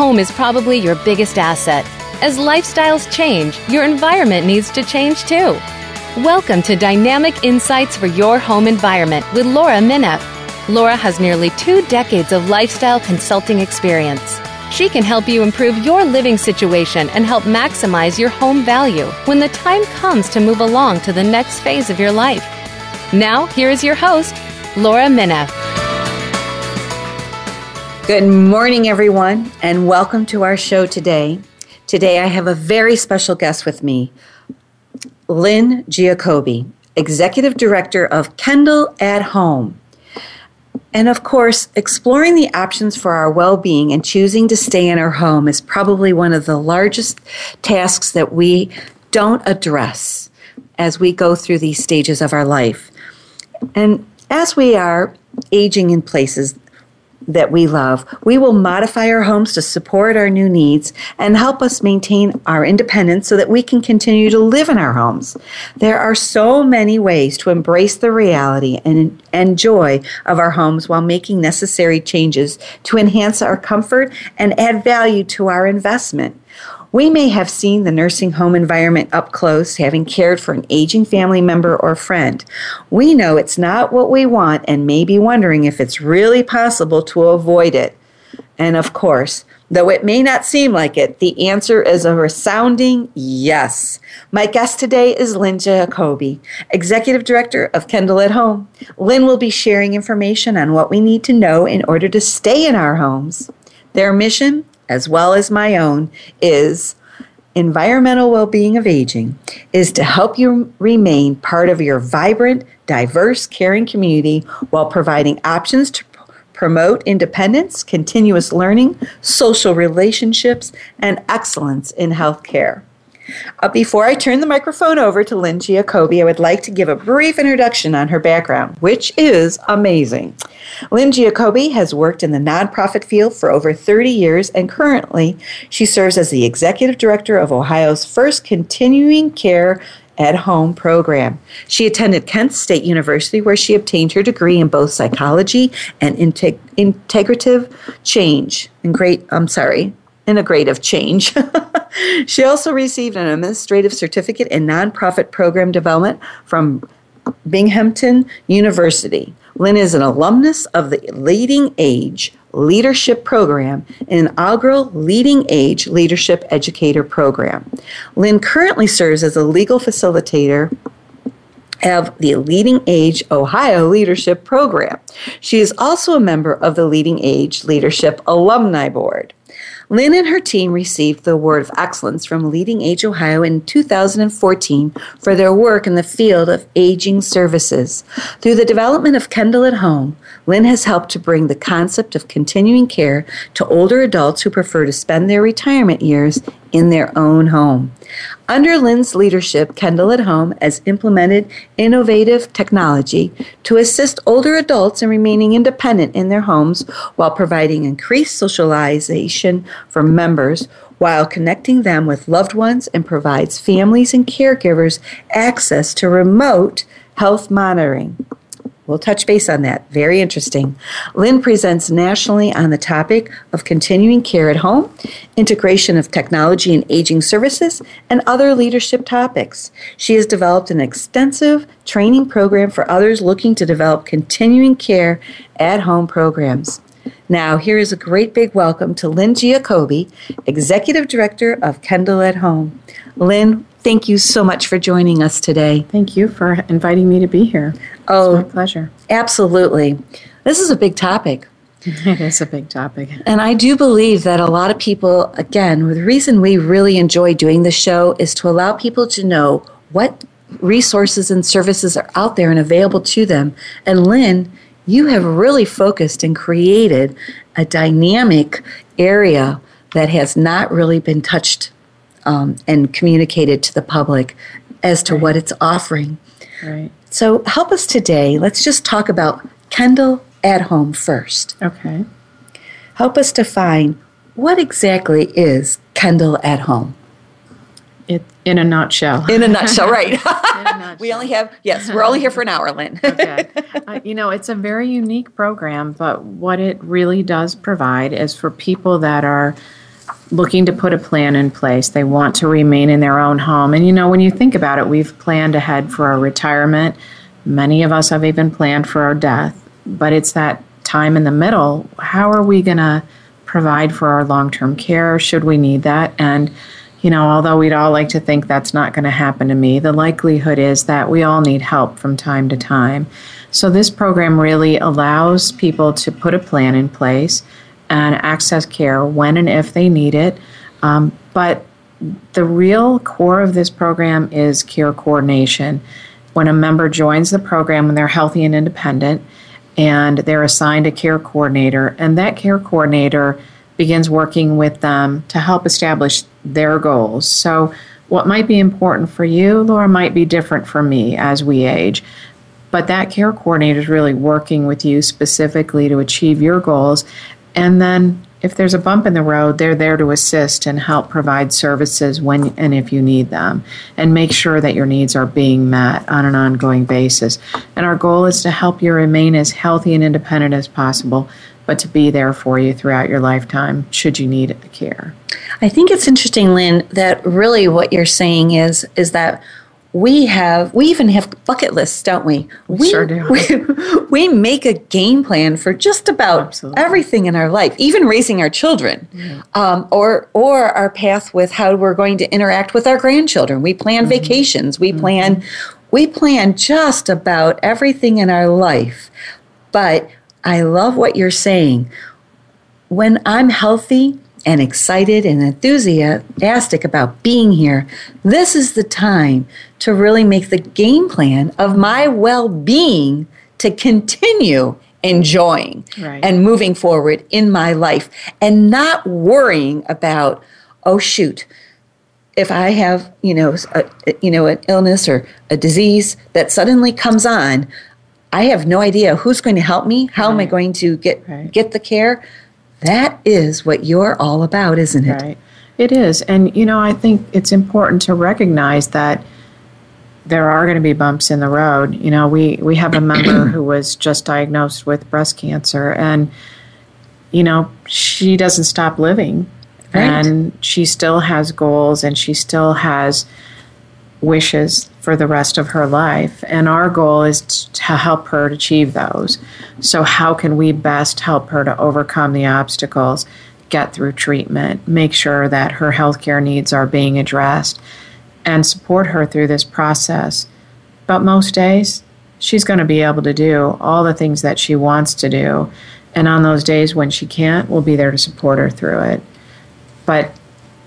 home is probably your biggest asset. As lifestyles change, your environment needs to change too. Welcome to Dynamic Insights for Your Home Environment with Laura Mineff. Laura has nearly two decades of lifestyle consulting experience. She can help you improve your living situation and help maximize your home value when the time comes to move along to the next phase of your life. Now, here is your host, Laura Mineff. Good morning, everyone, and welcome to our show today. Today, I have a very special guest with me, Lynne Giacobbe, Executive Director of Kendal at Home. And of course, exploring the options for our well being and choosing to stay in our home is probably one of the largest tasks that we don't address as we go through these stages of our life. And as we are aging in places that we love, we will modify our homes to support our new needs and help us maintain our independence so that we can continue to live in our homes. There are so many ways to embrace the reality and, and joy of our homes while making necessary changes to enhance our comfort and add value to our investment. We may have seen the nursing home environment up close, having cared for an aging family member or friend. We know it's not what we want and may be wondering if it's really possible to avoid it. And of course, though it may not seem like it, the answer is a resounding yes. My guest today is Lynne Giacobbe, Executive Director of Kendal at Home. Lynne will be sharing information on what we need to know in order to stay in our homes. Their mission as well as my own, is environmental well being of aging is to help you remain part of your vibrant, diverse, caring community while providing options to promote independence, continuous learning, social relationships, and excellence in healthcare. Uh, before I turn the microphone over to Lynne Giacobbe, I would like to give a brief introduction on her background, which is amazing. Lynne Giacobbe has worked in the nonprofit field for over 30 years, and currently she serves as the executive director of Ohio's first continuing care at home program. She attended Kent State University, where she obtained her degree in both psychology and integ- integrative change. And great, I'm sorry, integrative change. she also received an administrative certificate in nonprofit program development from Binghamton University. Lynne is an alumnus of the Leading Age Leadership Program and inaugural Leading Age Leadership Educator Program. Lynne currently serves as a legal facilitator of the Leading Age Ohio Leadership Program. She is also a member of the Leading Age Leadership Alumni Board. Lynne and her team received the Award of Excellence from Leading Age Ohio in 2014 for their work in the field of aging services. Through the development of Kendal at Home, Lynne has helped to bring the concept of continuing care to older adults who prefer to spend their retirement years in their own home. Under Lynne's leadership, Kendal at Home has implemented innovative technology to assist older adults in remaining independent in their homes while providing increased socialization for members while connecting them with loved ones and provides families and caregivers access to remote health monitoring. We'll touch base on that. Very interesting. Lynne presents nationally on the topic of continuing care at home, integration of technology and aging services, and other leadership topics. She has developed an extensive training program for others looking to develop continuing care at home programs. Now, here is a great big welcome to Lynne Giacobbe, Executive Director of Kendal at Home. Lynne, thank you so much for joining us today. Thank you for inviting me to be here. Oh, it's my pleasure. Absolutely. This is a big topic. It is a big topic. And I do believe that a lot of people, again, the reason we really enjoy doing the show is to allow people to know what resources and services are out there and available to them. And Lynne, you have really focused and created a dynamic area that has not really been touched um, and communicated to the public as to right. what it's offering. Right. So, help us today. Let's just talk about Kendal at home first. Okay. Help us define what exactly is Kendal at home. It, in a nutshell. In a nutshell, right. a nutshell. we only have, yes, we're only here for an hour, Lynne. okay. Uh, you know, it's a very unique program, but what it really does provide is for people that are looking to put a plan in place. They want to remain in their own home. And you know, when you think about it, we've planned ahead for our retirement. Many of us have even planned for our death, but it's that time in the middle. How are we going to provide for our long term care should we need that? And you know, although we'd all like to think that's not going to happen to me, the likelihood is that we all need help from time to time. So, this program really allows people to put a plan in place and access care when and if they need it. Um, but the real core of this program is care coordination. When a member joins the program when they're healthy and independent, and they're assigned a care coordinator, and that care coordinator begins working with them to help establish their goals. So, what might be important for you, Laura, might be different for me as we age. But that care coordinator is really working with you specifically to achieve your goals. And then, if there's a bump in the road, they're there to assist and help provide services when and if you need them, and make sure that your needs are being met on an ongoing basis. And our goal is to help you remain as healthy and independent as possible but to be there for you throughout your lifetime should you need the care. I think it's interesting, Lynne, that really what you're saying is is that we have we even have bucket lists, don't we? We, sure do. We, we make a game plan for just about Absolutely. everything in our life, even raising our children, yeah. um, or or our path with how we're going to interact with our grandchildren. We plan mm-hmm. vacations. We mm-hmm. plan we plan just about everything in our life, but I love what you're saying. When I'm healthy and excited and enthusiastic about being here, this is the time to really make the game plan of my well being to continue enjoying right. and moving forward in my life and not worrying about, oh, shoot. If I have, you know, a, uh, you know, an illness or a disease that suddenly comes on, I have no idea who's going to help me. How right. am I going to get right. get the care? That is what you're all about, isn't it? Right. It is. And you know, I think it's important to recognize that there are going to be bumps in the road. You know, we we have a member who was just diagnosed with breast cancer and you know, she doesn't stop living. Right. And she still has goals and she still has wishes for the rest of her life. And our goal is to help her achieve those. So, how can we best help her to overcome the obstacles, get through treatment, make sure that her healthcare needs are being addressed, and support her through this process? But most days, she's going to be able to do all the things that she wants to do. And on those days when she can't, we'll be there to support her through it. But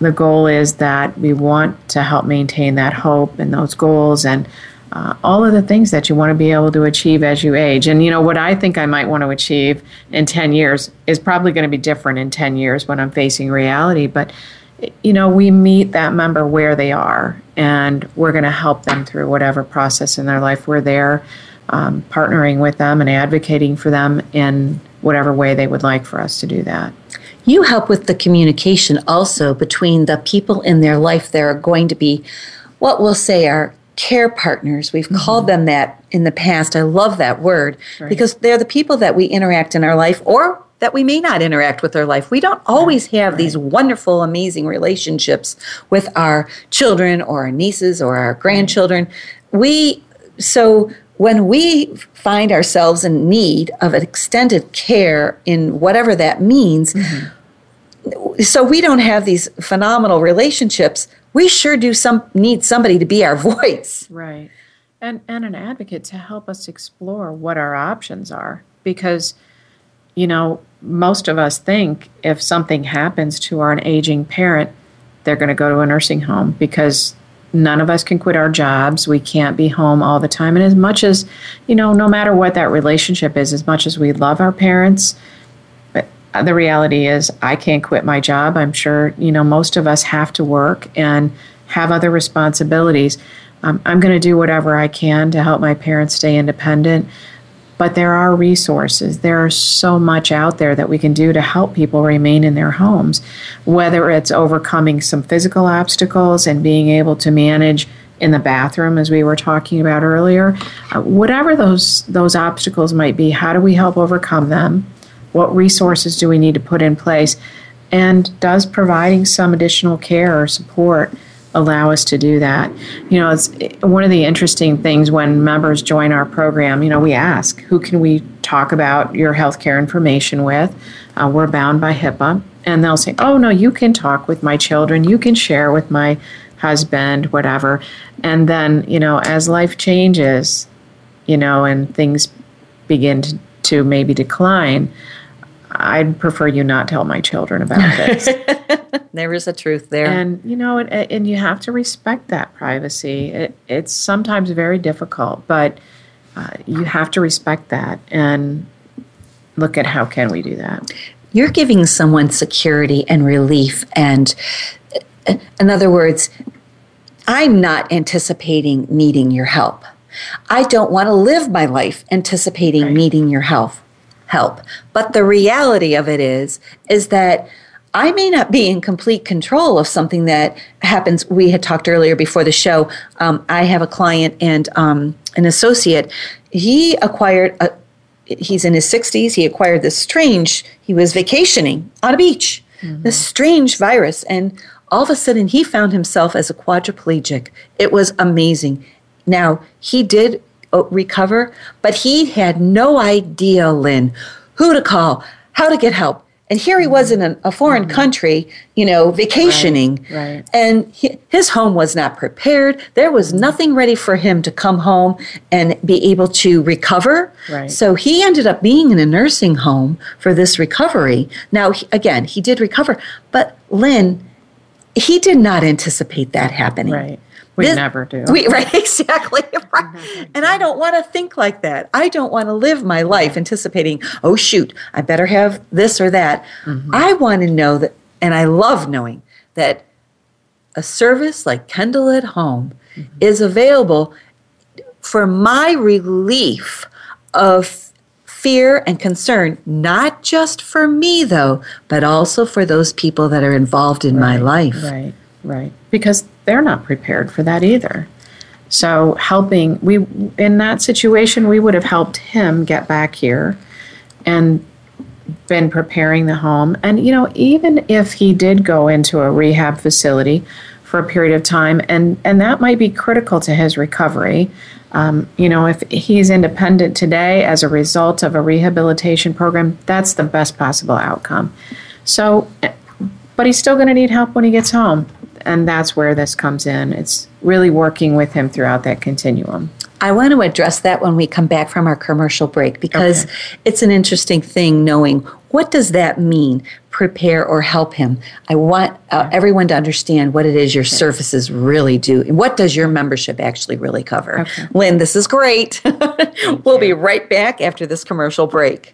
the goal is that we want to help maintain that hope and those goals and uh, all of the things that you want to be able to achieve as you age. And you know, what I think I might want to achieve in 10 years is probably going to be different in 10 years when I'm facing reality. But, you know, we meet that member where they are and we're going to help them through whatever process in their life. We're there um, partnering with them and advocating for them in whatever way they would like for us to do that. You help with the communication also between the people in their life that are going to be what we'll say are care partners. We've mm-hmm. called them that in the past. I love that word right. because they're the people that we interact in our life or that we may not interact with our life. We don't always have right. these wonderful, amazing relationships with our children or our nieces or our grandchildren. We so when we find ourselves in need of extended care in whatever that means, mm-hmm. so we don't have these phenomenal relationships, we sure do some need somebody to be our voice. Right. And and an advocate to help us explore what our options are because you know, most of us think if something happens to our an aging parent, they're going to go to a nursing home because none of us can quit our jobs. We can't be home all the time. And as much as, you know, no matter what that relationship is, as much as we love our parents, but the reality is I can't quit my job. I'm sure, you know, most of us have to work and have other responsibilities. Um, I'm going to do whatever I can to help my parents stay independent. But there are resources. There's so much out there that we can do to help people remain in their homes, whether it's overcoming some physical obstacles and being able to manage in the bathroom, as we were talking about earlier. Uh, whatever those those obstacles might be, how do we help overcome them? What resources do we need to put in place? And does providing some additional care or support allow us to do that? You know, it's one of the interesting things when members join our program, you know, we ask, who can we talk about your healthcare information with? Uh, we're bound by HIPAA. And they'll say, oh, no, you can talk with my children, you can share with my husband, whatever. And then, you know, as life changes, you know, and things begin to, to maybe decline, I'd prefer you not tell my children about this. there is a truth there. And, you know, and, and you have to respect that privacy. It, it's sometimes very difficult, but uh, you have to respect that and look at how can we do that. You're giving someone security and relief and in other words, I'm not anticipating needing your help. I don't want to live my life anticipating right. needing your help. Help. But the reality of it is is that I may not be in complete control of something that happens. We had talked earlier before the show. Um, I have a client and um, an associate. He acquired a, he's in his 60s. He acquired this strange, he was vacationing on a beach, mm-hmm. this strange virus. And all of a sudden he found himself as a quadriplegic. It was amazing. Now, he did recover, but he had no idea, Lynne, who to call, how to get help. And here he was in a foreign mm-hmm. country, you know, vacationing. Right, right. And he, his home was not prepared. There was nothing ready for him to come home and be able to recover. Right. So he ended up being in a nursing home for this recovery. Now, he, again, he did recover. But Lynne, he did not anticipate that happening. Right. We this, never do. We, right, exactly. Right. And I don't want to think like that. I don't want to live my life anticipating, oh, shoot, I better have this or that. Mm-hmm. I want to know that, and I love knowing that a service like Kendal at Home mm-hmm. is available for my relief of fear and concern, not just for me, though, but also for those people that are involved in right, my life. Right, right. Because they're not prepared for that either. So, helping, we, in that situation, we would have helped him get back here and been preparing the home. And, you know, even if he did go into a rehab facility for a period of time, and, and that might be critical to his recovery, um, you know, if he's independent today as a result of a rehabilitation program, that's the best possible outcome. So, but he's still going to need help when he gets home. And that's where this comes in. It's really working with him throughout that continuum. I want to address that when we come back from our commercial break because okay. it's an interesting thing knowing what does that mean prepare or help him i want uh, everyone to understand what it is your services really do and what does your membership actually really cover okay. lynne this is great we'll be right back after this commercial break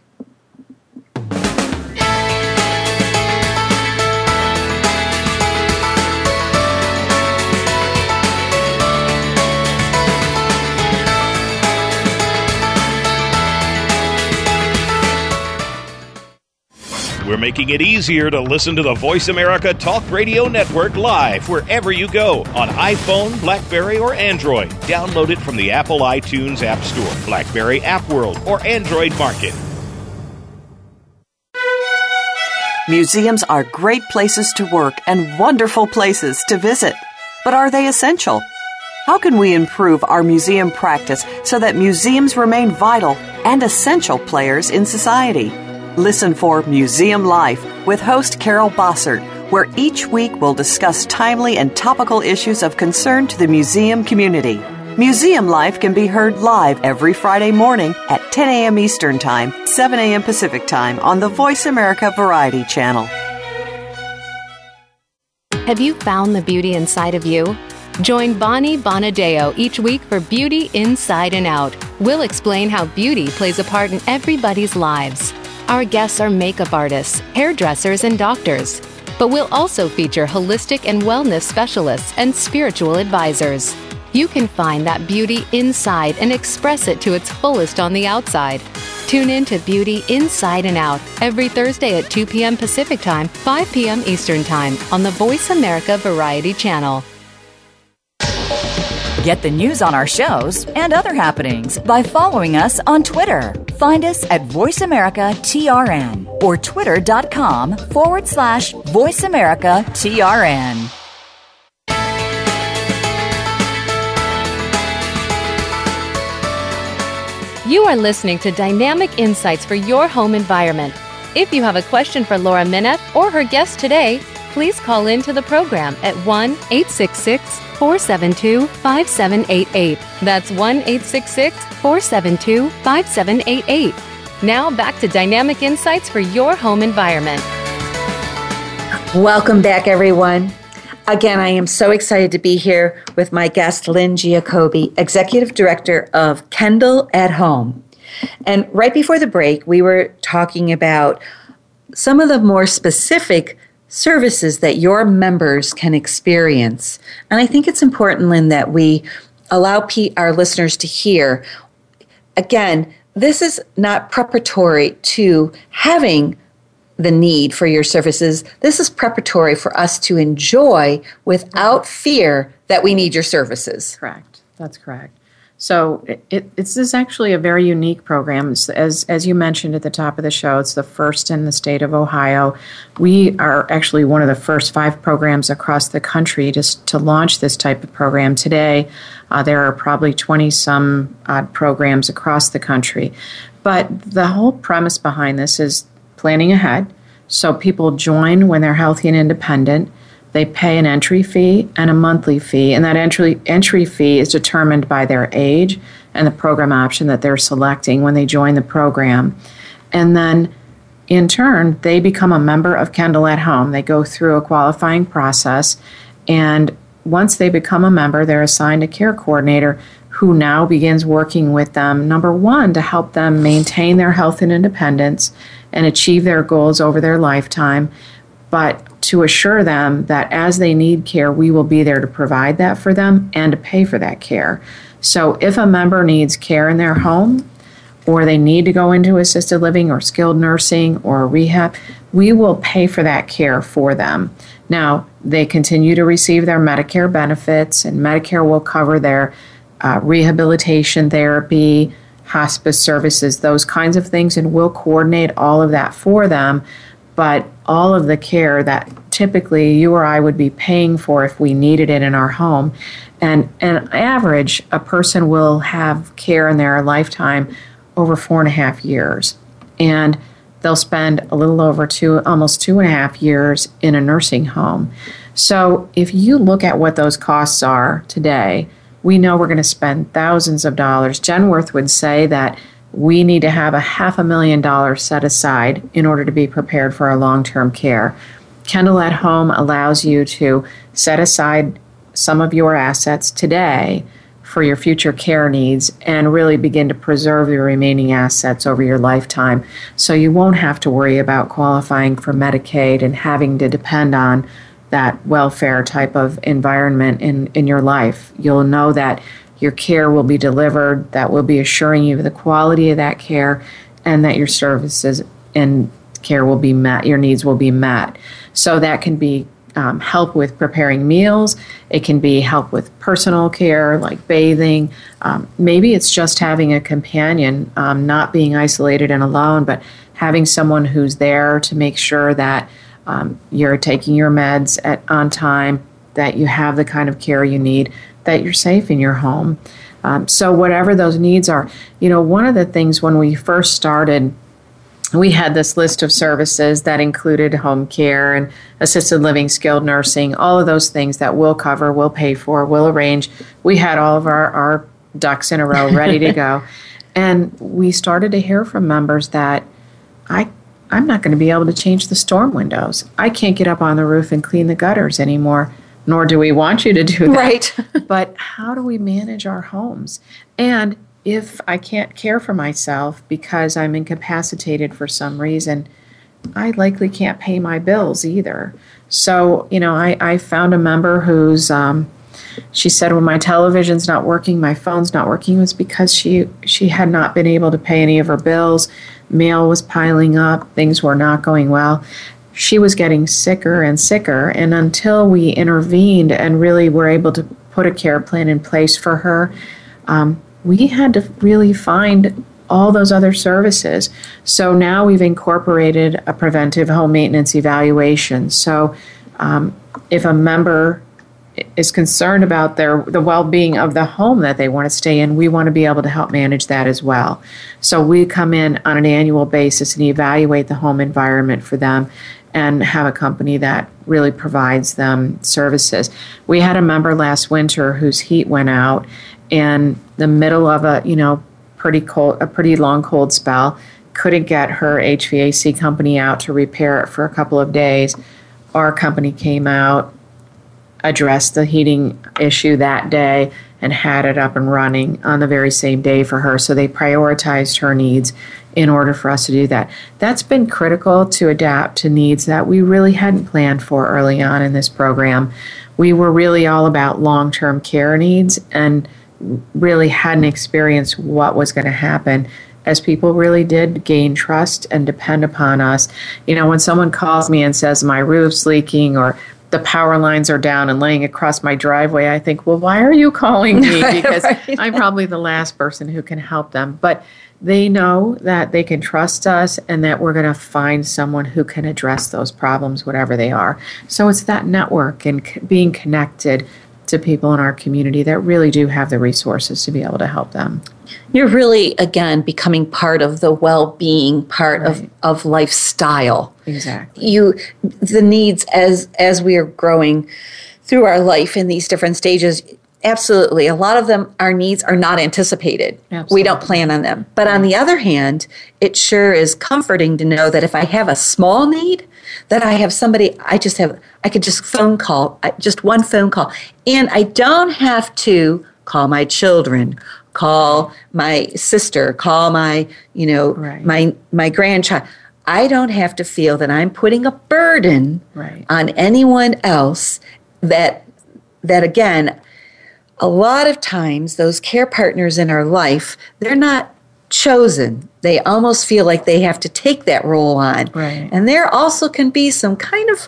making it easier to listen to the Voice America Talk Radio Network live wherever you go on iPhone, Blackberry, or Android. Download it from the Apple iTunes App Store, Blackberry App World, or Android Market. Museums are great places to work and wonderful places to visit. But are they essential? How can we improve our museum practice so that museums remain vital and essential players in society? Listen for Museum Life with host Carol Bossert, where each week we'll discuss timely and topical issues of concern to the museum community. Museum Life can be heard live every Friday morning at 10 a.m. Eastern Time, 7 a.m. Pacific Time on the Voice America Variety Channel. Have you found the beauty inside of you? Join Bonnie Bonadeo each week for Beauty Inside and Out. We'll explain how beauty plays a part in everybody's lives. Our guests are makeup artists, hairdressers, and doctors. But we'll also feature holistic and wellness specialists and spiritual advisors. You can find that beauty inside and express it to its fullest on the outside. Tune in to Beauty Inside and Out every Thursday at 2 p.m. Pacific Time, 5 p.m. Eastern Time on the Voice America Variety Channel. Get the news on our shows and other happenings by following us on Twitter. Find us at VoiceAmericaTRN or twitter.com forward slash VoiceAmericaTRN. You are listening to Dynamic Insights for Your Home Environment. If you have a question for Laura Minette or her guest today, please call in to the program at 1 866 472 5788. That's 1 866 472 5788. Now back to Dynamic Insights for Your Home Environment. Welcome back, everyone. Again, I am so excited to be here with my guest, Lynne Giacobbe, Executive Director of Kendal at Home. And right before the break, we were talking about some of the more specific services that your members can experience. And I think it's important, Lynne, that we allow P- our listeners to hear. Again, this is not preparatory to having the need for your services. This is preparatory for us to enjoy without fear that we need your services. Correct. That's correct. So it, it, this is actually a very unique program. As, as you mentioned at the top of the show, it's the first in the state of Ohio. We are actually one of the first five programs across the country to, to launch this type of program. Today, uh, there are probably 20 some odd programs across the country. But the whole premise behind this is planning ahead. So people join when they're healthy and independent. They pay an entry fee and a monthly fee, and that entry entry fee is determined by their age and the program option that they're selecting when they join the program. And then in turn, they become a member of Kendal at Home. They go through a qualifying process, and once they become a member, they're assigned a care coordinator who now begins working with them, number one, to help them maintain their health and independence and achieve their goals over their lifetime, but to assure them that as they need care, we will be there to provide that for them and to pay for that care. So if a member needs care in their home, or they need to go into assisted living or skilled nursing or rehab, we will pay for that care for them. Now, they continue to receive their Medicare benefits, and Medicare will cover their uh, rehabilitation therapy, hospice services, those kinds of things, and we'll coordinate all of that for them. But all of the care that typically you or I would be paying for if we needed it in our home. And an average, a person will have care in their lifetime over four and a half years. And they'll spend a little over two, almost two and a half years in a nursing home. So if you look at what those costs are today, we know we're going to spend thousands of dollars. Genworth would say that we need to have a half a million dollars set aside in order to be prepared for our long term care. Kendal at Home allows you to set aside some of your assets today for your future care needs and really begin to preserve your remaining assets over your lifetime. So you won't have to worry about qualifying for Medicaid and having to depend on that welfare type of environment in, in your life. You'll know that your care will be delivered, that will be assuring you of the quality of that care, and that your services and care will be met, your needs will be met. So that can be um, help with preparing meals, it can be help with personal care like bathing. Um, maybe it's just having a companion, um, not being isolated and alone, but having someone who's there to make sure that um, you're taking your meds at, on time, that you have the kind of care you need, that you're safe in your home. Um, so, whatever those needs are, you know, one of the things when we first started, we had this list of services that included home care and assisted living, skilled nursing, all of those things that we'll cover, we'll pay for, we'll arrange. We had all of our, our ducks in a row ready to go. And we started to hear from members that I I'm not going to be able to change the storm windows. I can't get up on the roof and clean the gutters anymore, nor do we want you to do that. Right. but how do we manage our homes? And if I can't care for myself because I'm incapacitated for some reason, I likely can't pay my bills either. So, you know, I, I found a member who's, um, she said, when my television's not working, my phone's not working, it was because she, she had not been able to pay any of her bills mail was piling up, things were not going well. She was getting sicker and sicker, and until we intervened and really were able to put a care plan in place for her, um, we had to really find all those other services. So now we've incorporated a preventive home maintenance evaluation. So um, if a member is concerned about their the well-being of the home that they want to stay in, we want to be able to help manage that as well. So we come in on an annual basis and evaluate the home environment for them and have a company that really provides them services. We had a member last winter whose heat went out in the middle of a, you know, pretty cold a pretty long cold spell, couldn't get her HVAC company out to repair it for a couple of days. Our company came out addressed the heating issue that day and had it up and running on the very same day for her. So they prioritized her needs in order for us to do that. That's been critical to adapt to needs that we really hadn't planned for early on in this program. We were really all about long term care needs and really hadn't experienced what was going to happen as people really did gain trust and depend upon us. You know, when someone calls me and says my roof's leaking or the power lines are down and laying across my driveway, I think, well, why are you calling me? Because right. I'm probably the last person who can help them. But they know that they can trust us and that we're going to find someone who can address those problems, whatever they are. So it's that network and c- being connected to people in our community that really do have the resources to be able to help them. You're really, again, becoming part of the well being part right. of, of lifestyle. Exactly. You, the needs as, as we are growing through our life in these different stages, absolutely. A lot of them, our needs are not anticipated. Absolutely. We don't plan on them. But on the other hand, it sure is comforting to know that if I have a small need, that I have somebody, I just have, I could just phone call, just one phone call. And I don't have to call my children, call my sister, call my, you know, right. my, my grandchild. I don't have to feel that I'm putting a burden right. on anyone else that, that again, a lot of times those care partners in our life, they're not chosen. They almost feel like they have to take that role on. Right. And there also can be some kind of,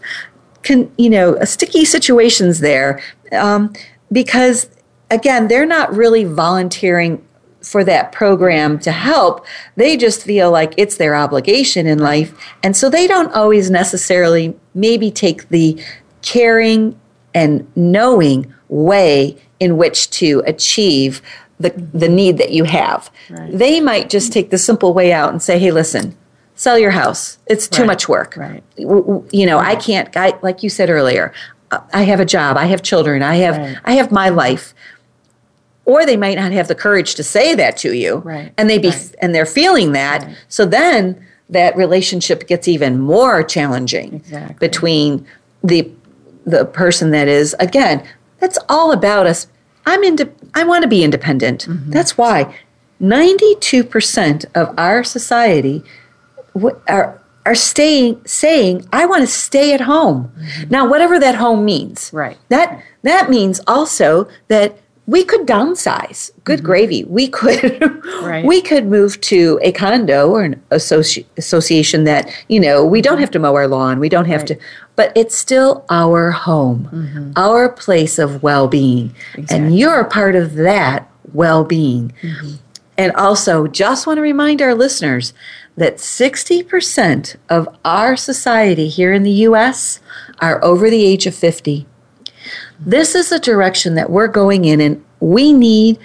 can, you know, sticky situations there um, because, again, they're not really volunteering for that program to help. They just feel like it's their obligation in life. And so they don't always necessarily maybe take the caring and knowing way in which to achieve the, the need that you have. Right. They might just take the simple way out and say, hey, listen, sell your house. It's too right. much work. Right. You know. I can't, I, like you said earlier, uh, I have a job, I have children, I have, I have my life. Or they might not have the courage to say that to you. Right. And they be, and they're feeling that. So then that relationship gets even more challenging exactly. between the the person that is again that's all about us I'm into, I want to be independent. Mm-hmm. That's why 92% of our society are are staying saying I want to stay at home. Mm-hmm. Now whatever that home means. Right. That that means also that we could downsize. Good mm-hmm. gravy. We could right. we could move to a condo or an associ- association that, you know, we don't have to mow our lawn. We don't have right. to but it's still our home, mm-hmm. our place of well being. Exactly. And you're a part of that well being. Mm-hmm. And also, just want to remind our listeners that 60% of our society here in the US are over the age of 50. This is a direction that we're going in, and we need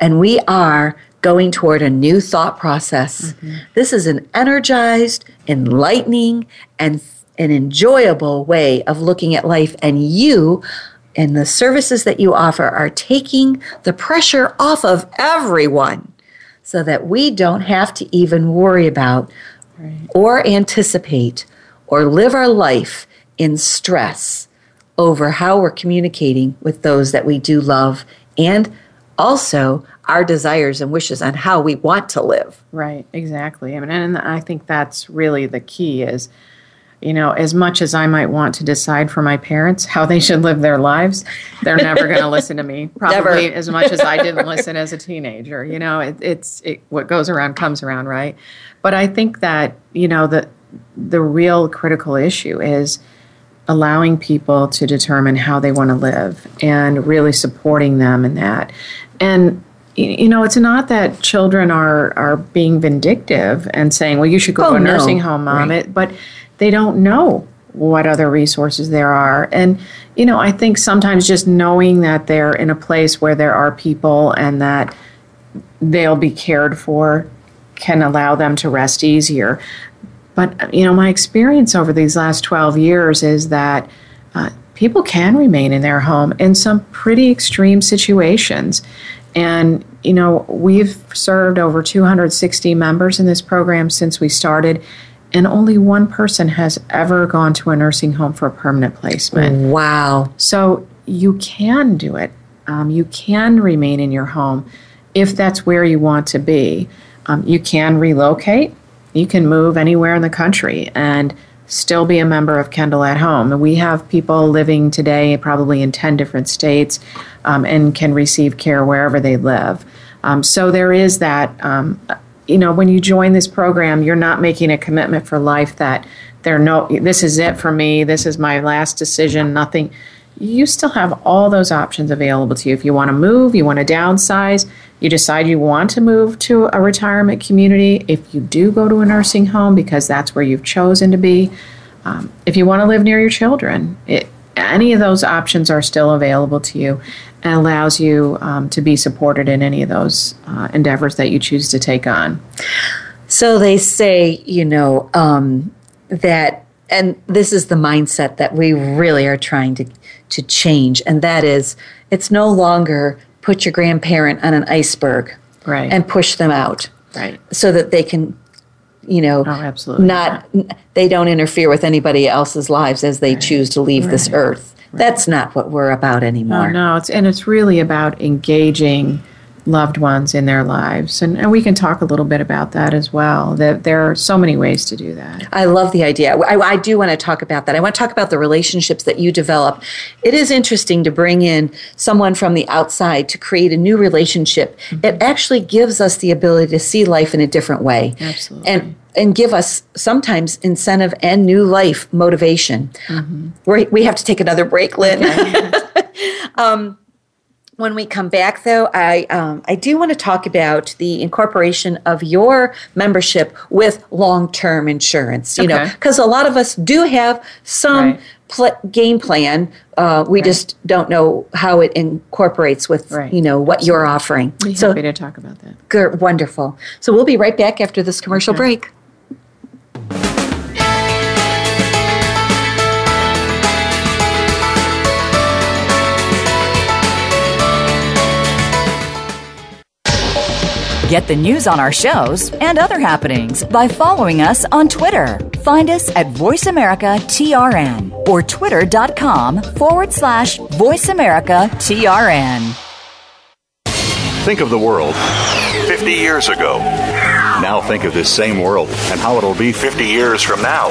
and we are going toward a new thought process. Mm-hmm. This is an energized, enlightening, and an enjoyable way of looking at life, and you and the services that you offer are taking the pressure off of everyone so that we don't have to even worry about right. or anticipate or live our life in stress over how we're communicating with those that we do love and also our desires and wishes on how we want to live. Right, exactly. I mean and I think that's really the key is you know, as much as I might want to decide for my parents how they should live their lives, they're never going to listen to me. Probably never. as much as I didn't listen as a teenager. You know, it, it's it, what goes around comes around, right? But I think that you know the the real critical issue is allowing people to determine how they want to live and really supporting them in that. And you know, it's not that children are are being vindictive and saying, "Well, you should go Oh, to a no. nursing home, mom." Right. It, but they don't know what other resources there are. And you know, I think sometimes just knowing that they're in a place where there are people and that they'll be cared for can allow them to rest easier. But you know, my experience over these last 12 years is that uh, people can remain in their home in some pretty extreme situations. And you know, we've served over 260 members in this program since we started, and only one person has ever gone to a nursing home for a permanent placement. Wow. So you can do it. Um, you can remain in your home if that's where you want to be. Um, you can relocate. You can move anywhere in the country and still be a member of Kendal at Home. We have people living today probably in 10 different states um, and can receive care wherever they live. Um, so there is that. Um, you know, when you join this program, you're not making a commitment for life that there no this is it for me, this is my last decision, nothing. You still have all those options available to you. If you want to move, you want to downsize, you decide you want to move to a retirement community, if you do go to a nursing home because that's where you've chosen to be, um, if you want to live near your children, it, any of those options are still available to you and allows you um, to be supported in any of those uh, endeavors that you choose to take on. So they say, you know, um, that, and this is the mindset that we really are trying to, to change, and that is it's no longer put your grandparent on an iceberg Right. and push them out right. so that they can, you know, Oh, absolutely. not, they don't interfere with anybody else's lives as they choose to leave this earth. That's not what we're about Oh, anymore. no, it's and it's really about engaging loved ones in their lives, and, and we can talk a little bit about that as well. That there are so many ways to do that. I love the idea. I, I do want to talk about that. I want to talk about the relationships that you develop. It is interesting to bring in someone from the outside to create a new relationship. It actually gives us the ability to see life in a different way. Absolutely. And and give us sometimes incentive and new life motivation. We're, we have to take another break, Lynne. um, when we come back, though, I um, I do want to talk about the incorporation of your membership with long term insurance. You know, because a lot of us do have some Right. pl- game plan. Uh, we just don't know how it incorporates with Right. you know what you're offering. Be so happy to talk about that. good, wonderful. So we'll be right back after this commercial break. Get the news on our shows and other happenings by following us on Twitter. Find us at VoiceAmericaTRN or twitter.com forward slash VoiceAmericaTRN. Think of the world 50 years ago. Now think of this same world and how it'll be 50 years from now.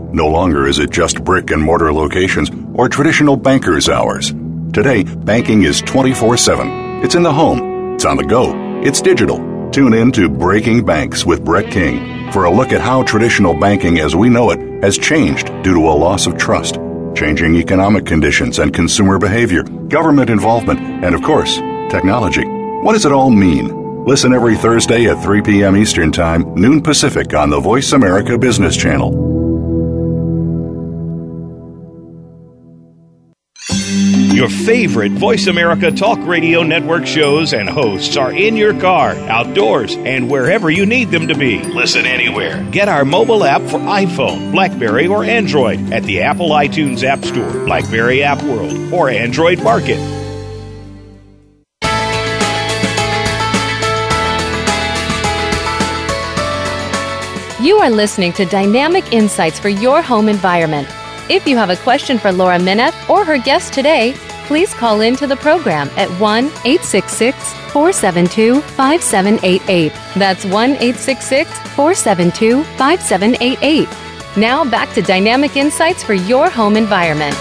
No longer is it just brick and mortar locations or traditional banker's hours. Today, banking is 24 7. It's in the home, it's on the go, it's digital. Tune in to Breaking Banks with Brett King for a look at how traditional banking as we know it has changed due to a loss of trust, changing economic conditions and consumer behavior, government involvement, and of course, technology. What does it all mean? Listen every Thursday at 3 p.m. Eastern Time, noon Pacific on the Voice America Business Channel. Your favorite Voice America Talk Radio Network shows and hosts are in your car, outdoors, and wherever you need them to be. Listen anywhere. Get our mobile app for iPhone, Blackberry, or Android at the Apple iTunes App Store, Blackberry App World, or Android Market. You are listening to Dynamic Insights for Your Home Environment. If you have a question for Laura Mineth or her guest today, please call in to the program at 1 866 472 5788. That's 1 866 472 5788. Now back to Dynamic Insights for your home environment.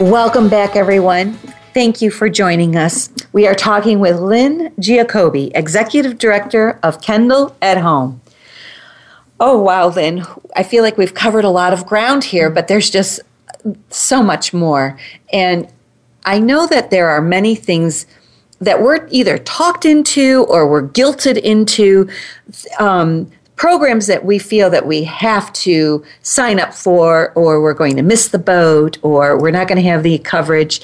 Welcome back, everyone. Thank you for joining us. We are talking with Lynne Giacobbe, Executive Director of Kendal at Home. Oh, wow, Lynne. I feel like we've covered a lot of ground here, but there's just so much more. And I know that there are many things that we're either talked into or we're guilted into um, programs that we feel that we have to sign up for or we're going to miss the boat or we're not going to have the coverage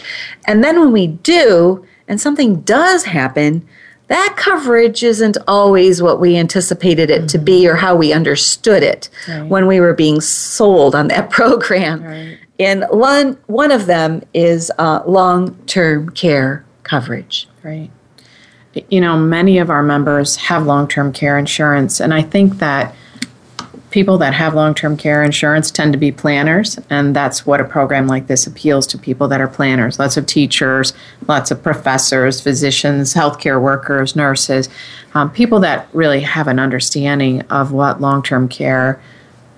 and then when we do and something does happen that coverage isn't always what we anticipated it mm-hmm. to be or how we understood it right. when we were being sold on that program right. And one, one of them is uh, long-term care coverage right you know, many of our members have long term care insurance, and I think that people that have long term care insurance tend to be planners, and that's what a program like this appeals to people that are planners. Lots of teachers, lots of professors, physicians, healthcare workers, nurses, um, people that really have an understanding of what long term care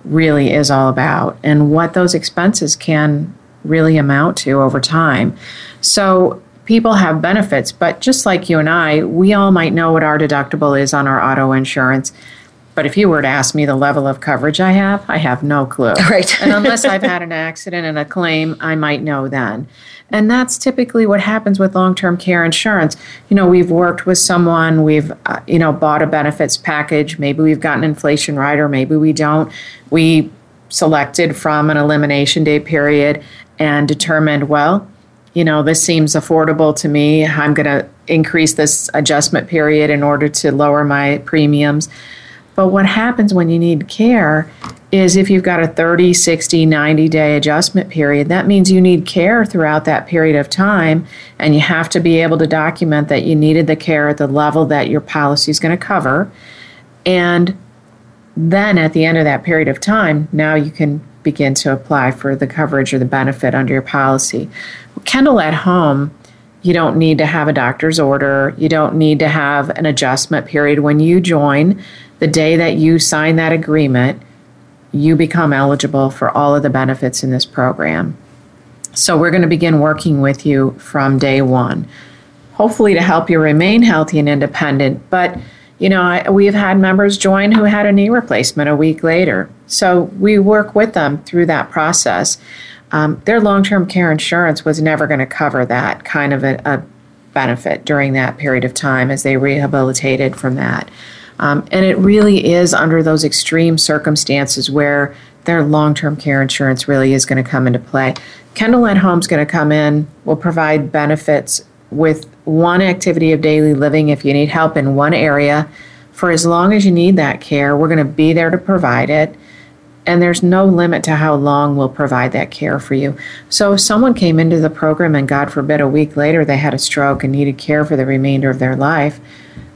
really is all about and what those expenses can really amount to over time. So, people have benefits, but just like you and I, we all might know what our deductible is on our auto insurance. But if you were to ask me the level of coverage I have, I have no clue. Right. and unless I've had an accident and a claim, I might know then. And that's typically what happens with long-term care insurance. You know, we've worked with someone, we've uh, you know bought a benefits package, maybe we've got an inflation rider, maybe we don't. We selected from an elimination day period and determined, well, you know, this seems affordable to me. I'm going to increase this adjustment period in order to lower my premiums. But what happens when you need care is if you've got a 30, 60, 90 day adjustment period, that means you need care throughout that period of time, and you have to be able to document that you needed the care at the level that your policy is going to cover. And then at the end of that period of time, now you can begin to apply for the coverage or the benefit under your policy. Kendal at home, you don't need to have a doctor's order. You don't need to have an adjustment period. When you join, the day that you sign that agreement, you become eligible for all of the benefits in this program. So, we're going to begin working with you from day one, hopefully to help you remain healthy and independent. But, you know, I, we've had members join who had a knee replacement a week later. So, we work with them through that process um, their long term care insurance was never going to cover that kind of a, a, benefit during that period of time as they rehabilitated from that. Um, and it really is under those extreme circumstances where their long term care insurance really is going to come into play. Kendal at Home is going to come in, will provide benefits with one activity of daily living if you need help in one area. For as long as you need that care, we're going to be there to provide it and there's no limit to how long we'll provide that care for you. So if someone came into the program and God forbid a week later they had a stroke and needed care for the remainder of their life,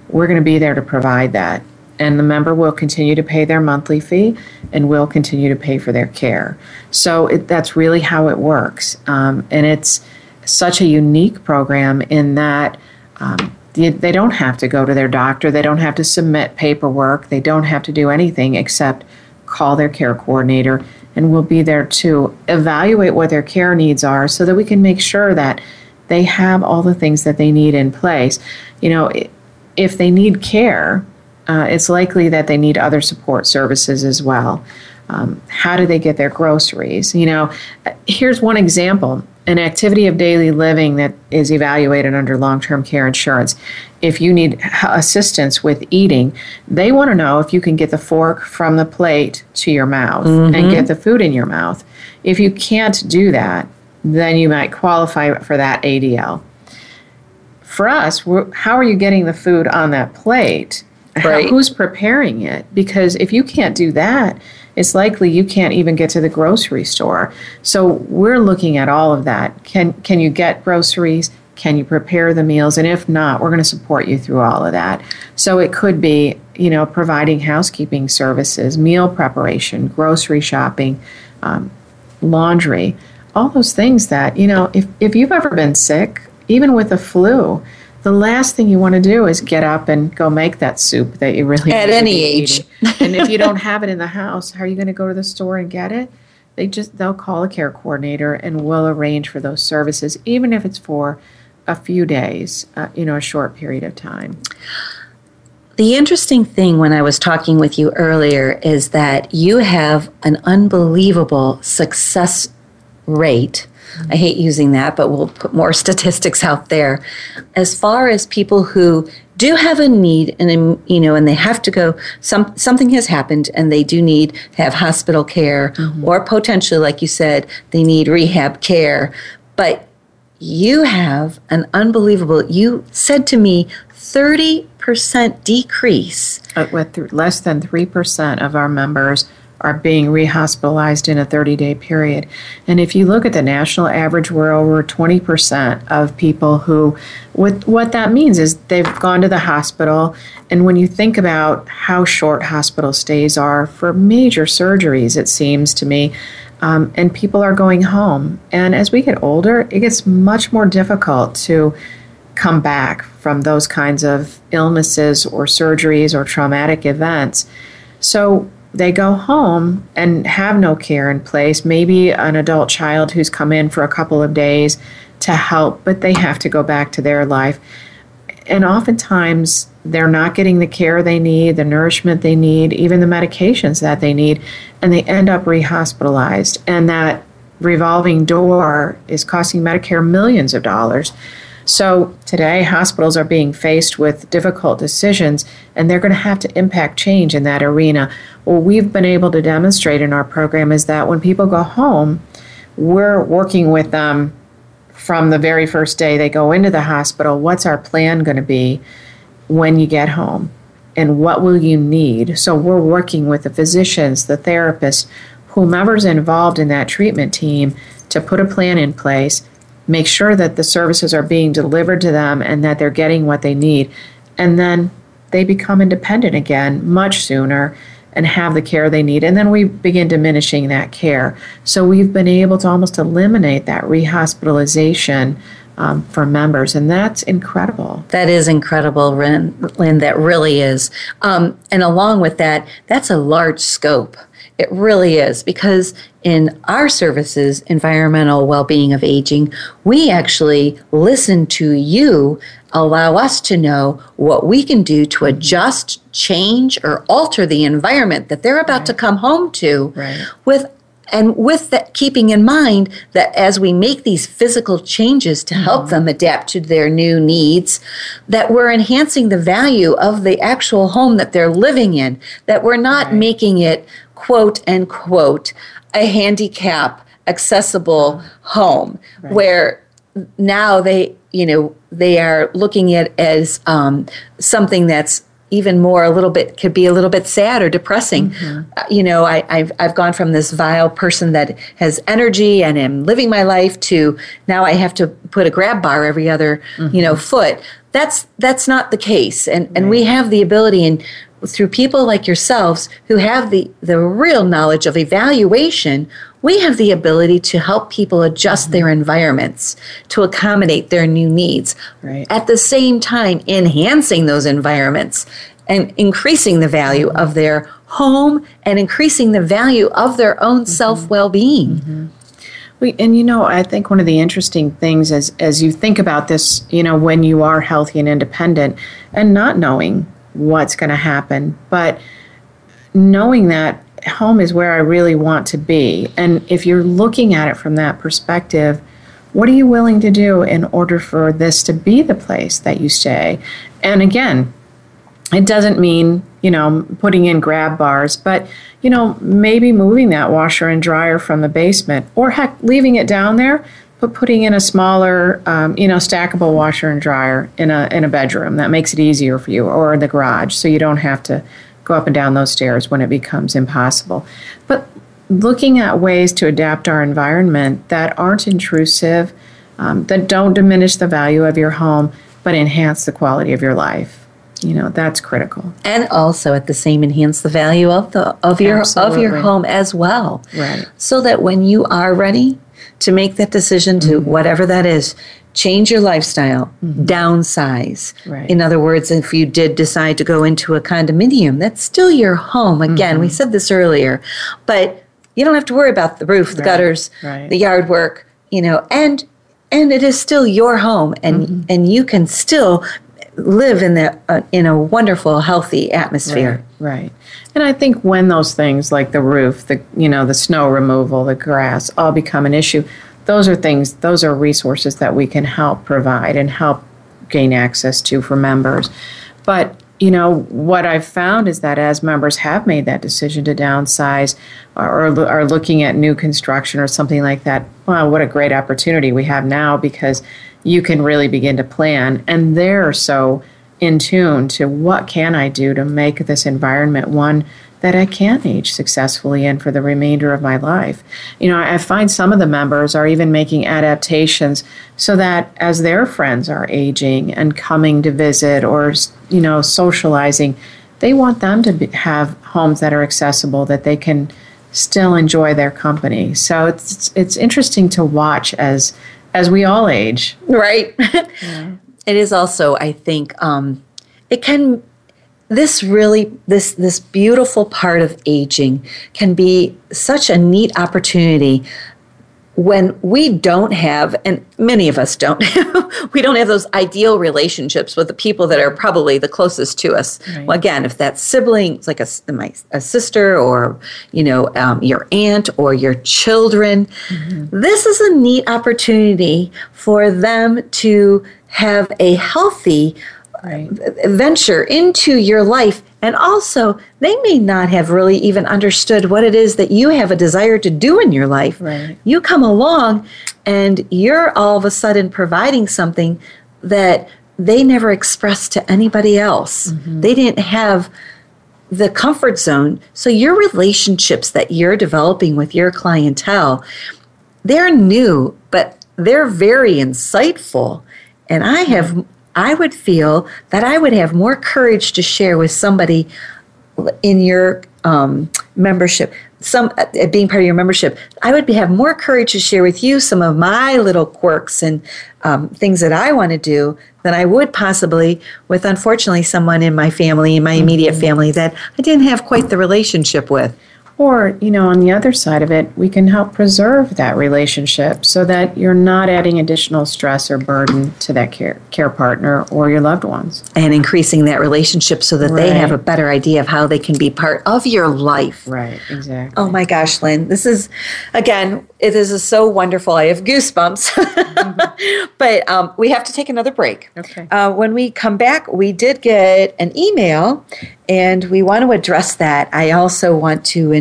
we're going to be there to provide that. And the member will continue to pay their monthly fee and will continue to pay for their care. So it, that's really how it works. Um, and it's such a unique program in that um, they don't have to go to their doctor, they don't have to submit paperwork, they don't have to do anything except call their care coordinator, and we'll be there to evaluate what their care needs are so that we can make sure that they have all the things that they need in place. You know, if they need care, uh, it's likely that they need other support services as well. Um, how do they get their groceries? You know, here's one example an activity of daily living that is evaluated under long term care insurance. If you need assistance with eating, they want to know if you can get the fork from the plate to your mouth mm-hmm. and get the food in your mouth. If you can't do that, then you might qualify for that ADL. For us, how are you getting the food on that plate? Right. who's preparing it? Because if you can't do that, it's likely you can't even get to the grocery store. So we're looking at all of that. Can can you get groceries? Can you prepare the meals? And if not, we're going to support you through all of that. So it could be, you know, providing housekeeping services, meal preparation, grocery shopping, um, laundry. all those things that, you know, if, if you've ever been sick, even with the flu, the last thing you want to do is get up and go make that soup that you really At any age. and if you don't have it in the house, how are you going to go to the store and get it? They just they'll call a care coordinator and we'll arrange for those services, even if it's for a few days, uh, you know, a short period of time. The interesting thing when I was talking with you earlier is that you have an unbelievable success rate. I hate using that, but we'll put more statistics out there. As far as people who do have a need and um, you know and they have to go some something has happened and they do need to have hospital care or potentially like you said they need rehab care but you have an unbelievable you said to me 30% decrease Uh, with th- less than 3% of our members are being rehospitalized in a 30 day period. And if you look at the national average, we're over 20% of people who, what, what that means is they've gone to the hospital. And when you think about how short hospital stays are for major surgeries, it seems to me, um, and people are going home. And as we get older, it gets much more difficult to come back from those kinds of illnesses or surgeries or traumatic events. So they go home and have no care in place. Maybe an adult child who's come in for a couple of days to help, but they have to go back to their life. And oftentimes they're not getting the care they need, the nourishment they need, even the medications that they need, and they end up rehospitalized. And that revolving door is costing Medicare millions of dollars. So today, hospitals are being faced with difficult decisions, and they're going to have to impact change in that arena. What we've been able to demonstrate in our program is that when people go home, we're working with them from the very first day they go into the hospital. What's our plan going to be when you get home? And what will you need? So we're working with the physicians, the therapists, whomever's involved in that treatment team to put a plan in place make sure that the services are being delivered to them and that they're getting what they need. And then they become independent again much sooner and have the care they need. And then we begin diminishing that care. So we've been able to almost eliminate that rehospitalization um, for members, and that's incredible. That is incredible, Lynne. That really is. Um, and along with that, that's a large scope. It really is because in our services, environmental well being of aging, we actually listen to you, allow us to know what we can do to adjust, change, or alter the environment that they're about to come home to Right. with and with that keeping in mind that as we make these physical changes to help mm-hmm. them adapt to their new needs that we're enhancing the value of the actual home that they're living in that we're not making it quote and quote a handicap accessible home where now they you know they are looking at as um, something that's even more a little bit could be a little bit sad or depressing. Uh, you know I, I've, I've gone from this vile person that has energy and am living my life to now i have to put a grab bar every other you know foot. That's that's not the case. And and we have the ability and through people like yourselves who have the the real knowledge of evaluation we have the ability to help people adjust mm-hmm. their environments to accommodate their new needs. Right. at the same time enhancing those environments and increasing the value mm-hmm. of their home and increasing the value of their own mm-hmm. self well-being We, and you know, I think one of the interesting things as as you think about this, you know, when you are healthy and independent, and not knowing what's going to happen, but knowing that home is where I really want to be, and if you're looking at it from that perspective, what are you willing to do in order for this to be the place that you stay? And again, it doesn't mean you know putting in grab bars but you know maybe moving that washer and dryer from the basement or heck leaving it down there but putting in a smaller um, you know stackable washer and dryer in a in a bedroom that makes it easier for you or in the garage so you don't have to go up and down those stairs when it becomes impossible. But looking at ways to adapt our environment that aren't intrusive um, that don't diminish the value of your home but enhance the quality of your life. You know that's critical. And also at the same enhance the value of the of your of your home as well. Right. so that when you are ready to make that decision to mm-hmm. whatever that is, change your lifestyle, mm-hmm. downsize. Right. In other words, if you did decide to go into a condominium, that's still your home. Again, mm-hmm. we said this earlier, but you don't have to worry about the roof, the right. gutters, right. the yard work, you know, and and it is still your home and mm-hmm. and you can still live in the uh, in a wonderful healthy atmosphere. Right, right. And i think when those things like the roof the you know the snow removal the grass all become an issue those are things those are resources that we can help provide and help gain access to for members. But you know what i've found is that as members have made that decision to downsize or, or are looking at new construction or something like that wow what a great opportunity we have now because you can really begin to plan. And they're so in tune to what can I do to make this environment one that I can age successfully in for the remainder of my life. You know, I find some of the members are even making adaptations so that as their friends are aging and coming to visit or, you know, socializing, they want them to be, have homes that are accessible that they can still enjoy their company. So it's it's interesting to watch as as we all age. Right. Yeah. it is also, I think, um, it can this really this this beautiful part of aging can be such a neat opportunity when we don't have and many of us don't we don't have those ideal relationships with the people that are probably the closest to us right. well again if that's siblings like a, my, a sister or you know um, your aunt or your children mm-hmm. this is a neat opportunity for them to have a healthy right. venture into your life. And also, they may not have really even understood what it is that you have a desire to do in your life. Right. You come along and you're all of a sudden providing something that they never expressed to anybody else. Mm-hmm. They didn't have the comfort zone. So, your relationships that you're developing with your clientele, they're new, but they're very insightful. And I have I would feel that I would have more courage to share with somebody in your um, membership, some uh, being part of your membership, I would be, have more courage to share with you some of my little quirks and um, things that I want to do than I would possibly with, unfortunately, someone in my family, in my immediate mm-hmm. family that I didn't have quite the relationship with. Or, you know, on the other side of it, we can help preserve that relationship so that you're not adding additional stress or burden to that care, care partner or your loved ones. And increasing that relationship so that right. they have a better idea of how they can be part of your life. Right, exactly. Oh my gosh, Lynne, this is, again, it is so wonderful. I have goosebumps. mm-hmm. But um, we have to take another break. Okay. Uh, when we come back, we did get an email and we want to address that. I also want to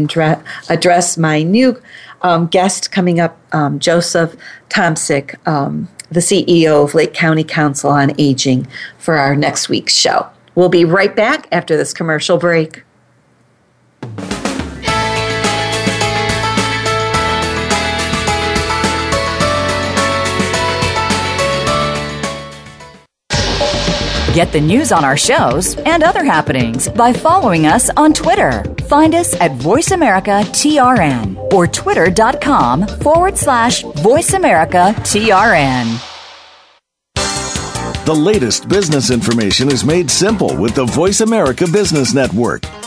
address my new um, guest coming up, um, Joseph Tomsic, um, the CEO of Lake County Council on Aging, for our next week's show. We'll be right back after this commercial break. Get the news on our shows and other happenings by following us on Twitter. Find us at VoiceAmericaTRN or twitter.com forward slash VoiceAmericaTRN. The latest business information is made simple with the Voice America Business Network.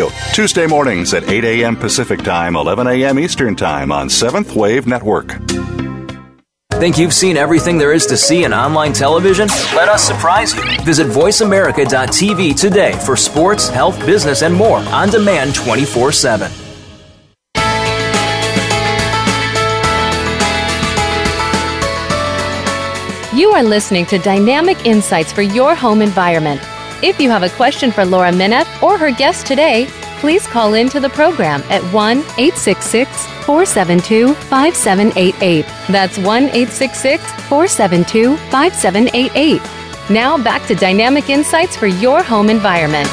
Radio, Tuesday mornings at 8 a.m. Pacific Time, 11 a.m. Eastern Time on Seventh Wave Network. Think you've seen everything there is to see in online television? Let us surprise you. Visit VoiceAmerica.tv today for sports, health, business, and more on demand 24 7. You are listening to Dynamic Insights for Your Home Environment. If you have a question for Laura Minoff or her guest today, please call in to the program at 1 866 472 5788. That's 1 866 472 5788. Now back to Dynamic Insights for Your Home Environment.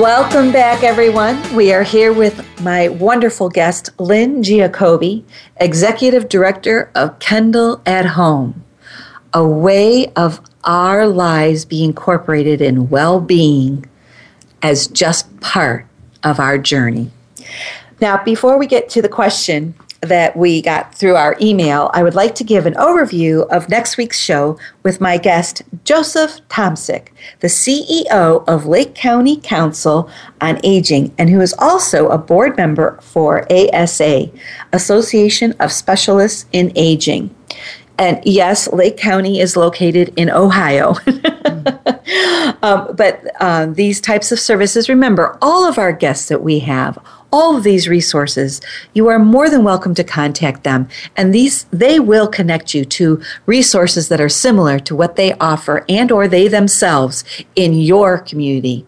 Welcome back, everyone. We are here with my wonderful guest, Lynne Giacobbe, Executive Director of Kendal at Home, a way of our lives be incorporated in well being as just part of our journey. Now, before we get to the question, that we got through our email, I would like to give an overview of next week's show with my guest, Joseph Tomsic, the CEO of Lake County Council on Aging, and who is also a board member for ASA, Association of Specialists in Aging. And yes, Lake County is located in Ohio. um, but uh, these types of services, remember, all of our guests that we have, all of these resources, you are more than welcome to contact them. And these they will connect you to resources that are similar to what they offer and or they themselves in your community.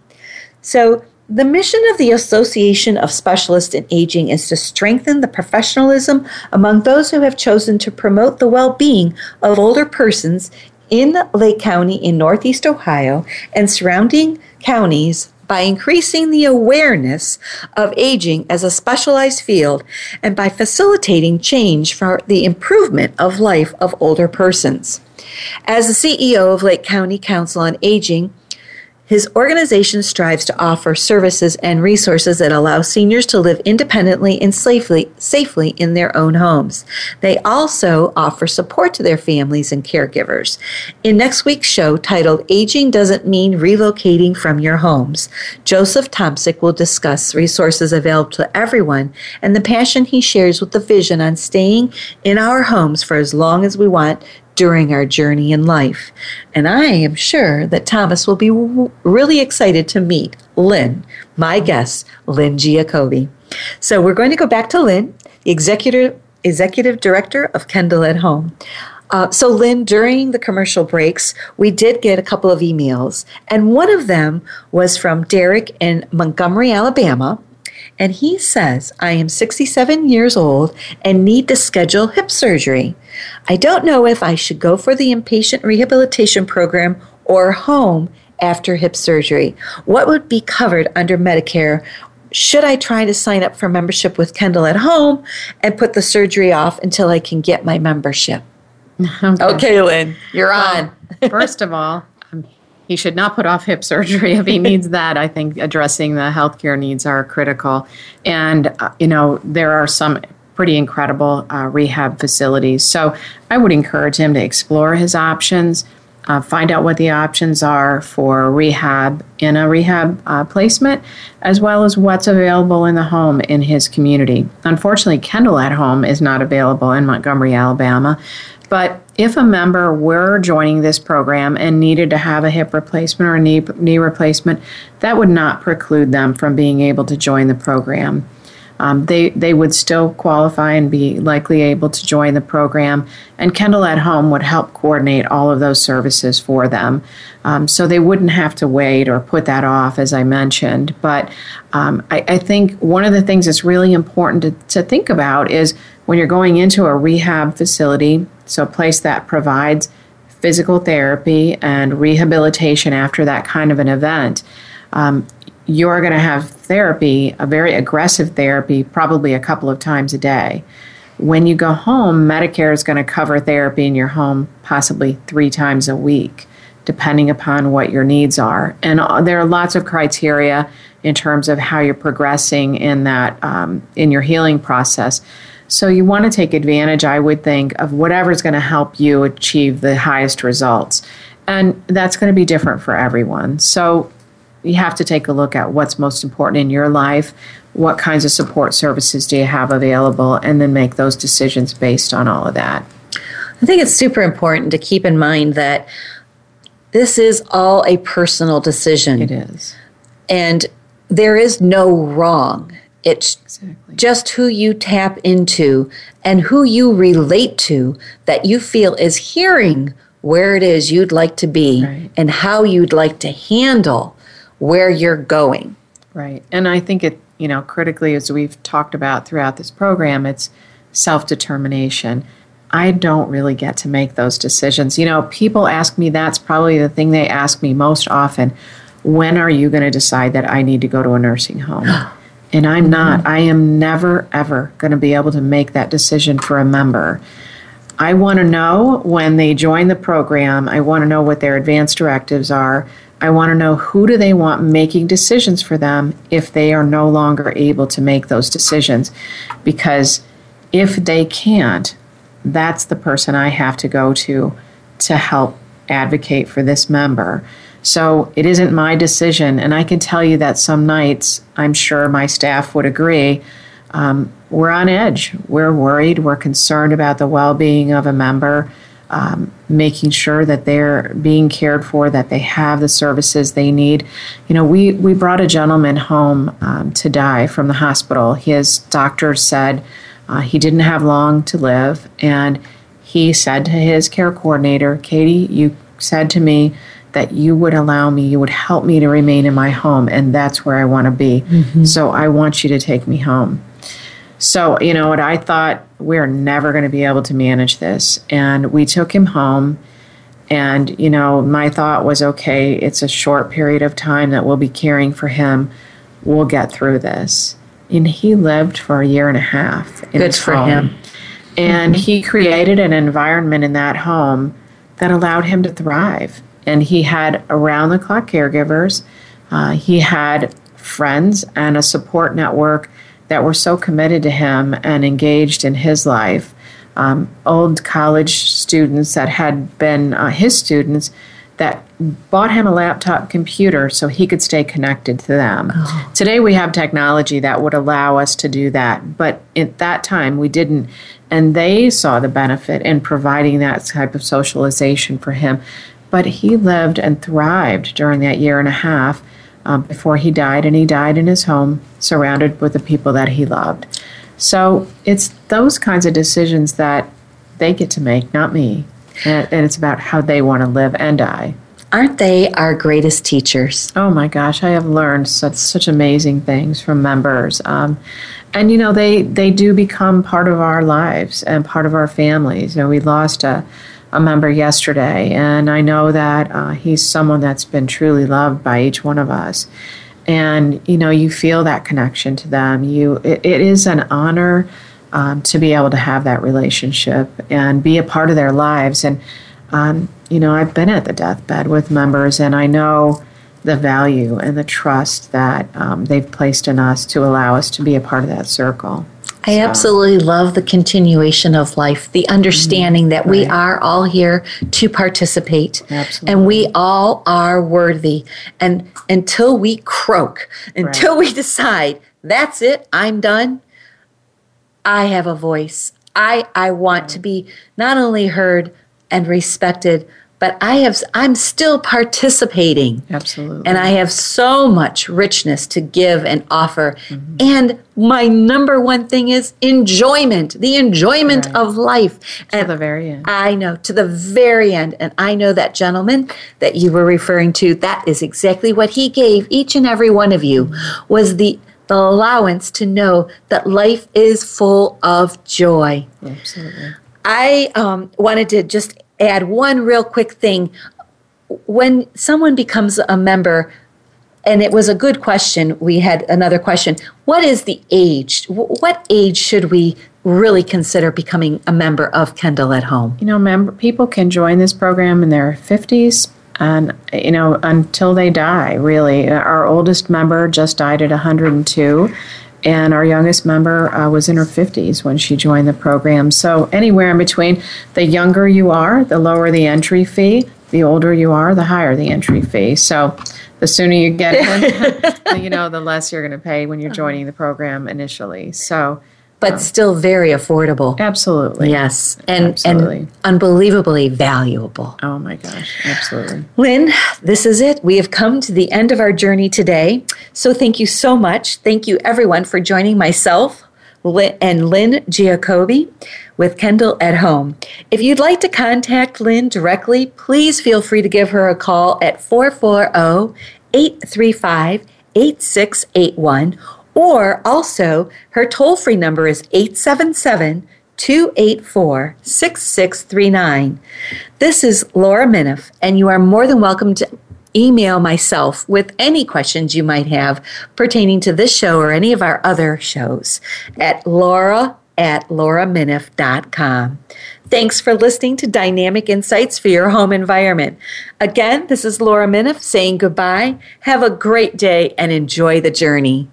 So the mission of the Association of Specialists in Aging is to strengthen the professionalism among those who have chosen to promote the well being of older persons in Lake County in Northeast Ohio and surrounding counties by increasing the awareness of aging as a specialized field and by facilitating change for the improvement of life of older persons. As the CEO of Lake County Council on Aging, his organization strives to offer services and resources that allow seniors to live independently and safely, safely in their own homes. They also offer support to their families and caregivers. In next week's show, titled Aging Doesn't Mean Relocating from Your Homes, Joseph Tomsic will discuss resources available to everyone and the passion he shares with the vision on staying in our homes for as long as we want during our journey in life. And I am sure that Thomas will be w- really excited to meet Lynne, my guest, Lynne Giacobbe. So we're going to go back to Lynne, the executive, executive director of Kendal at Home. Uh, so, Lynne, during the commercial breaks, we did get a couple of emails, and one of them was from Derek in Montgomery, Alabama. And he says, I am 67 years old and need to schedule hip surgery. I don't know if I should go for the inpatient rehabilitation program or home after hip surgery. What would be covered under Medicare? Should I try to sign up for membership with Kendal at home and put the surgery off until I can get my membership? Okay, okay Lynne, you're well, on. first of all, he should not put off hip surgery if he needs that. I think addressing the healthcare needs are critical. And, uh, you know, there are some pretty incredible uh, rehab facilities. So I would encourage him to explore his options, uh, find out what the options are for rehab in a rehab uh, placement, as well as what's available in the home in his community. Unfortunately, Kendal at Home is not available in Montgomery, Alabama. But if a member were joining this program and needed to have a hip replacement or knee, knee replacement, that would not preclude them from being able to join the program. Um, they, they would still qualify and be likely able to join the program, and Kendal at Home would help coordinate all of those services for them. Um, so they wouldn't have to wait or put that off, as I mentioned. But um, I, I, think one of the things that's really important to, to think about is when you're going into a rehab facility, so a place that provides physical therapy and rehabilitation after that kind of an event, um, you're going to have therapy, a very aggressive therapy, probably a couple of times a day. When you go home, Medicare is going to cover therapy in your home possibly three times a week, depending upon what your needs are. And uh, there are lots of criteria in terms of how you're progressing in that um, in your healing process. So you want to take advantage, I would think, of whatever's going to help you achieve the highest results. And that's going to be different for everyone. So you have to take a look at what's most important in your life, what kinds of support services do you have available, and then make those decisions based on all of that. I think it's super important to keep in mind that this is all a personal decision. It is. And there is no wrong. It's exactly. just who you tap into and who you relate to that you feel is hearing where it is you'd like to be right. and how you'd like to handle where you're going. Right. And I think it, you know, critically, as we've talked about throughout this program, it's self determination. I don't really get to make those decisions. You know, people ask me that's probably the thing they ask me most often. When are you going to decide that I need to go to a nursing home? And I'm not. Mm-hmm. I am never, ever going to be able to make that decision for a member. I want to know when they join the program, I want to know what their advanced directives are. I want to know who do they want making decisions for them if they are no longer able to make those decisions. Because if they can't, that's the person I have to go to to help advocate for this member. So it isn't my decision, and I can tell you that some nights, I'm sure my staff would agree, um, we're on edge. We're worried. We're concerned about the well being of a member, um, making sure that they're being cared for, that they have the services they need. You know, we, we brought a gentleman home um, to die from the hospital. His doctor said uh, he didn't have long to live, and he said to his care coordinator, Katie, you said to me, that you would allow me, you would help me to remain in my home, and that's where I want to be. Mm-hmm. So I want you to take me home. So, you know what, I thought we're never going to be able to manage this. And we took him home. And, you know, my thought was okay, it's a short period of time that we'll be caring for him. We'll get through this. And he lived for a year and a half. Good for home. him. And mm-hmm. he created an environment in that home that allowed him to thrive. And he had around the clock caregivers, uh, he had friends and a support network that were so committed to him and engaged in his life. Um, old college students that had been uh, his students that bought him a laptop computer so he could stay connected to them. Oh. Today we have technology that would allow us to do that, but at that time we didn't. And they saw the benefit in providing that type of socialization for him. But he lived and thrived during that year and a half um, before he died, and he died in his home, surrounded with the people that he loved. So it's those kinds of decisions that they get to make, not me. And, and it's about how they want to live and die. Aren't they our greatest teachers? Oh my gosh, I have learned such such amazing things from members. Um, and you know they they do become part of our lives and part of our families. You know, we lost a a member yesterday, and I know that uh, he's someone that's been truly loved by each one of us. And you know, you feel that connection to them. You, it, it is an honor um, to be able to have that relationship and be a part of their lives. And um, you know, I've been at the deathbed with members, and I know the value and the trust that um, they've placed in us to allow us to be a part of that circle. I so. absolutely love the continuation of life, the understanding mm-hmm. that we are all here to participate. Absolutely. And we all are worthy. And until we croak, until right. we decide, that's it, I'm done, I have a voice. I, I want right. to be not only heard and respected, but I have I'm still participating. Absolutely. And I have so much richness to give and offer. Mm-hmm. And my number one thing is enjoyment, the enjoyment right. of life. To and the very end. I know, to the very end. And I know that gentleman that you were referring to, that is exactly what he gave each and every one of you was the the allowance to know that life is full of joy. Absolutely. I um, wanted to just add one real quick thing. When someone becomes a member, and it was a good question, we had another question. What is the age? What age should we really consider becoming a member of Kendal at Home? You know, member, people can join this program in their 50s and you know until they die really our oldest member just died at 102 and our youngest member uh, was in her 50s when she joined the program. So, anywhere in between, the younger you are, the lower the entry fee, the older you are, the higher the entry fee. So the sooner you get in, you know, the less you're going to pay when you're joining the program initially. So but still very affordable. Absolutely. Yes. And Absolutely. and unbelievably valuable. Oh my gosh, absolutely. Lynne, this is it. We have come to the end of our journey today. So thank you so much. Thank you everyone for joining myself and Lynne Giacobbe with Kendal at Home. If you'd like to contact Lynne directly, please feel free to give her a call at 440 835 8681 or also, her toll free number is 877 284 6639. This is Laura Minoff, and you are more than welcome to email myself with any questions you might have pertaining to this show or any of our other shows at laura at lauraminoff.com. Thanks for listening to Dynamic Insights for Your Home Environment. Again, this is Laura Minoff saying goodbye. Have a great day and enjoy the journey.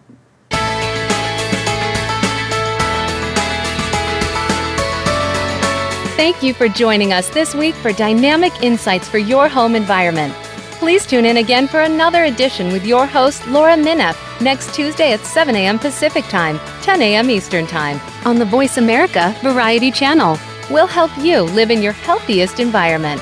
Thank you for joining us this week for Dynamic Insights for Your Home Environment. Please tune in again for another edition with your host, Laura Minoff, next Tuesday at 7 a.m. Pacific Time, 10 a.m. Eastern Time, on the Voice America Variety Channel. We'll help you live in your healthiest environment.